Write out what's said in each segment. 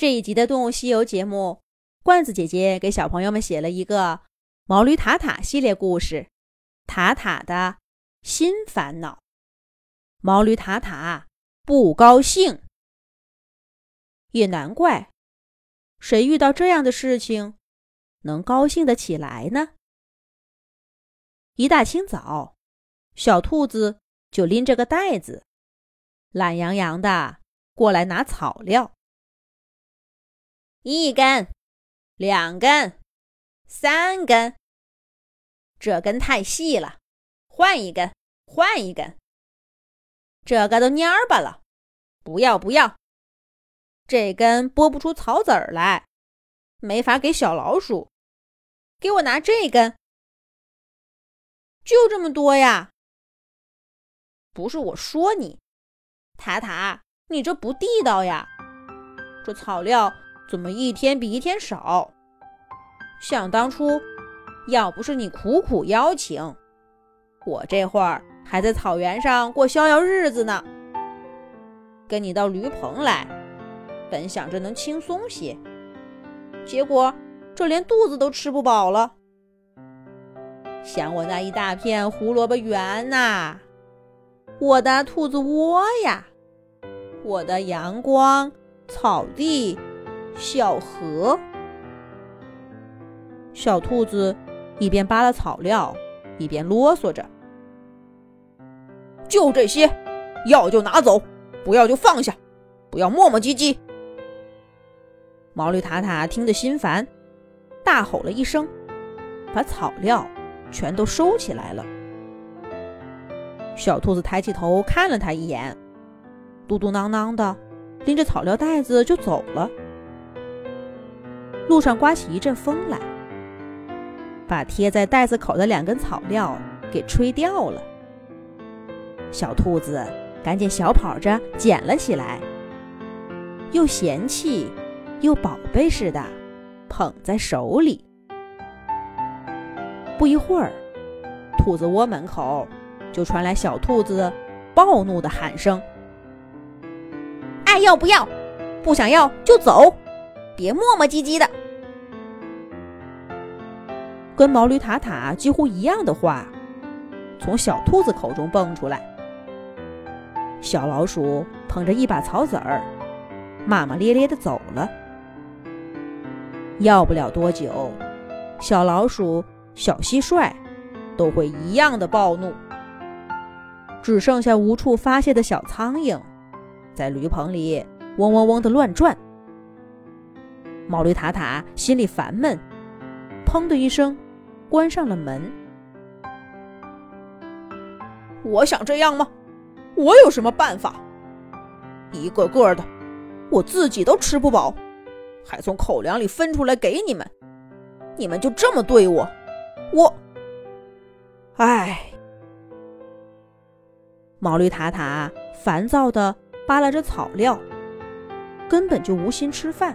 这一集的《动物西游》节目，罐子姐姐给小朋友们写了一个毛驴塔塔系列故事，《塔塔的新烦恼》。毛驴塔塔不高兴，也难怪，谁遇到这样的事情能高兴得起来呢？一大清早，小兔子就拎着个袋子，懒洋洋的过来拿草料。一根，两根，三根。这根太细了，换一根，换一根。这个都蔫儿巴了，不要不要。这根剥不出草籽儿来，没法给小老鼠。给我拿这根。就这么多呀？不是我说你，塔塔，你这不地道呀！这草料。怎么一天比一天少？想当初，要不是你苦苦邀请，我这会儿还在草原上过逍遥日子呢。跟你到驴棚来，本想着能轻松些，结果这连肚子都吃不饱了。想我那一大片胡萝卜园呐，我的兔子窝呀，我的阳光草地。小河，小兔子一边扒拉草料，一边啰嗦着：“就这些，要就拿走，不要就放下，不要磨磨唧唧。”毛驴塔塔听得心烦，大吼了一声，把草料全都收起来了。小兔子抬起头看了他一眼，嘟嘟囔囔的拎着草料袋子就走了。路上刮起一阵风来，把贴在袋子口的两根草料给吹掉了。小兔子赶紧小跑着捡了起来，又嫌弃又宝贝似的捧在手里。不一会儿，兔子窝门口就传来小兔子暴怒的喊声：“爱要不要？不想要就走，别磨磨唧唧的。”跟毛驴塔塔几乎一样的话，从小兔子口中蹦出来。小老鼠捧着一把草籽儿，骂骂咧咧的走了。要不了多久，小老鼠、小蟋蟀都会一样的暴怒。只剩下无处发泄的小苍蝇，在驴棚里嗡嗡嗡的乱转。毛驴塔塔心里烦闷，砰的一声。关上了门。我想这样吗？我有什么办法？一个个的，我自己都吃不饱，还从口粮里分出来给你们，你们就这么对我？我……唉。毛驴塔塔烦躁的扒拉着草料，根本就无心吃饭。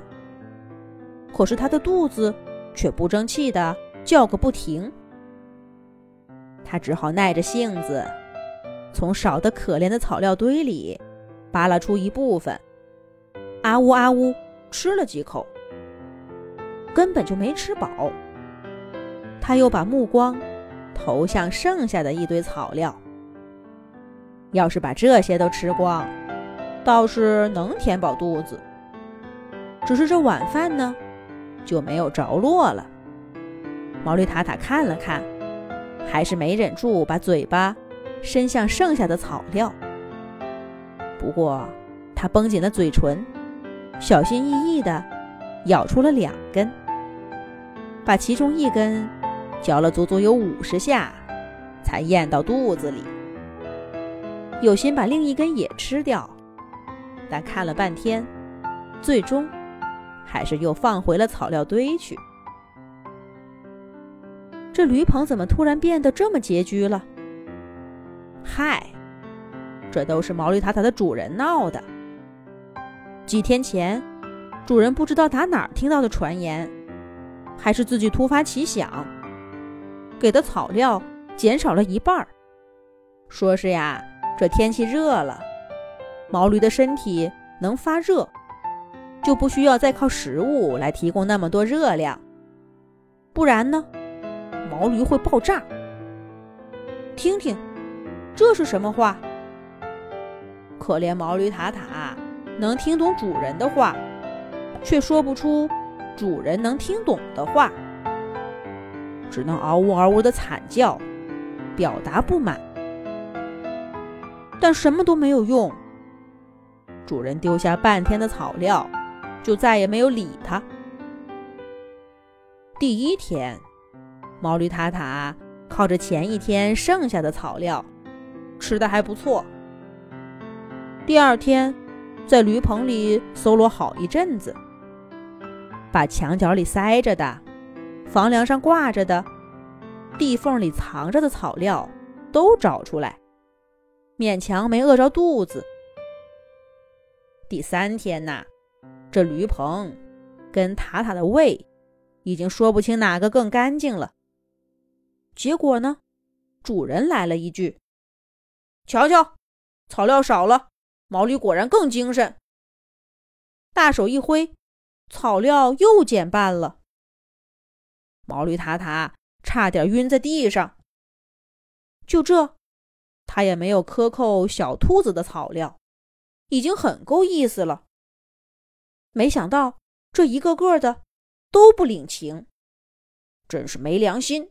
可是他的肚子却不争气的。叫个不停，他只好耐着性子，从少得可怜的草料堆里扒拉出一部分，啊呜啊呜吃了几口，根本就没吃饱。他又把目光投向剩下的一堆草料，要是把这些都吃光，倒是能填饱肚子。只是这晚饭呢，就没有着落了。毛驴塔塔看了看，还是没忍住把嘴巴伸向剩下的草料。不过，他绷紧了嘴唇，小心翼翼地咬出了两根，把其中一根嚼了足足有五十下，才咽到肚子里。有心把另一根也吃掉，但看了半天，最终还是又放回了草料堆去。这驴棚怎么突然变得这么拮据了？嗨，这都是毛驴塔塔的主人闹的。几天前，主人不知道打哪儿听到的传言，还是自己突发奇想，给的草料减少了一半儿。说是呀，这天气热了，毛驴的身体能发热，就不需要再靠食物来提供那么多热量，不然呢，毛驴会爆炸。听听，这是什么话？可怜毛驴塔塔能听懂主人的话，却说不出主人能听懂的话，只能嗷呜嗷呜的惨叫，表达不满。但什么都没有用。主人丢下半天的草料，就再也没有理他。第一天，毛驴塔塔靠着前一天剩下的草料，吃的还不错。第二天，在驴棚里搜罗好一阵子，把墙角里塞着的、房梁上挂着的、地缝里藏着的草料都找出来，勉强没饿着肚子。第三天呐，这驴棚跟塔塔的胃已经说不清哪个更干净了。结果呢，主人来了一句：“瞧瞧，草料少了。”毛驴果然更精神，大手一挥，草料又减半了。毛驴塔塔差点晕在地上。就这，他也没有克扣小兔子的草料，已经很够意思了。没想到这一个个的都不领情，真是没良心！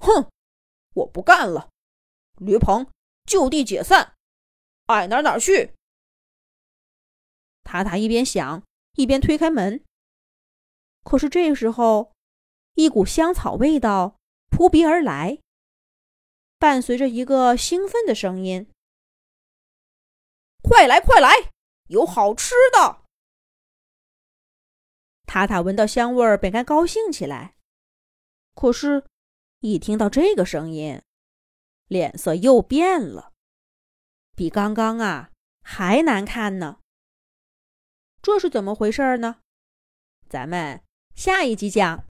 哼，我不干了，驴棚就地解散。爱哪哪去！塔塔一边想，一边推开门。可是这时候，一股香草味道扑鼻而来，伴随着一个兴奋的声音：“快来，快来，有好吃的！”塔塔闻到香味儿，本该高兴起来，可是，一听到这个声音，脸色又变了。比刚刚啊还难看呢，这是怎么回事呢？咱们下一集讲。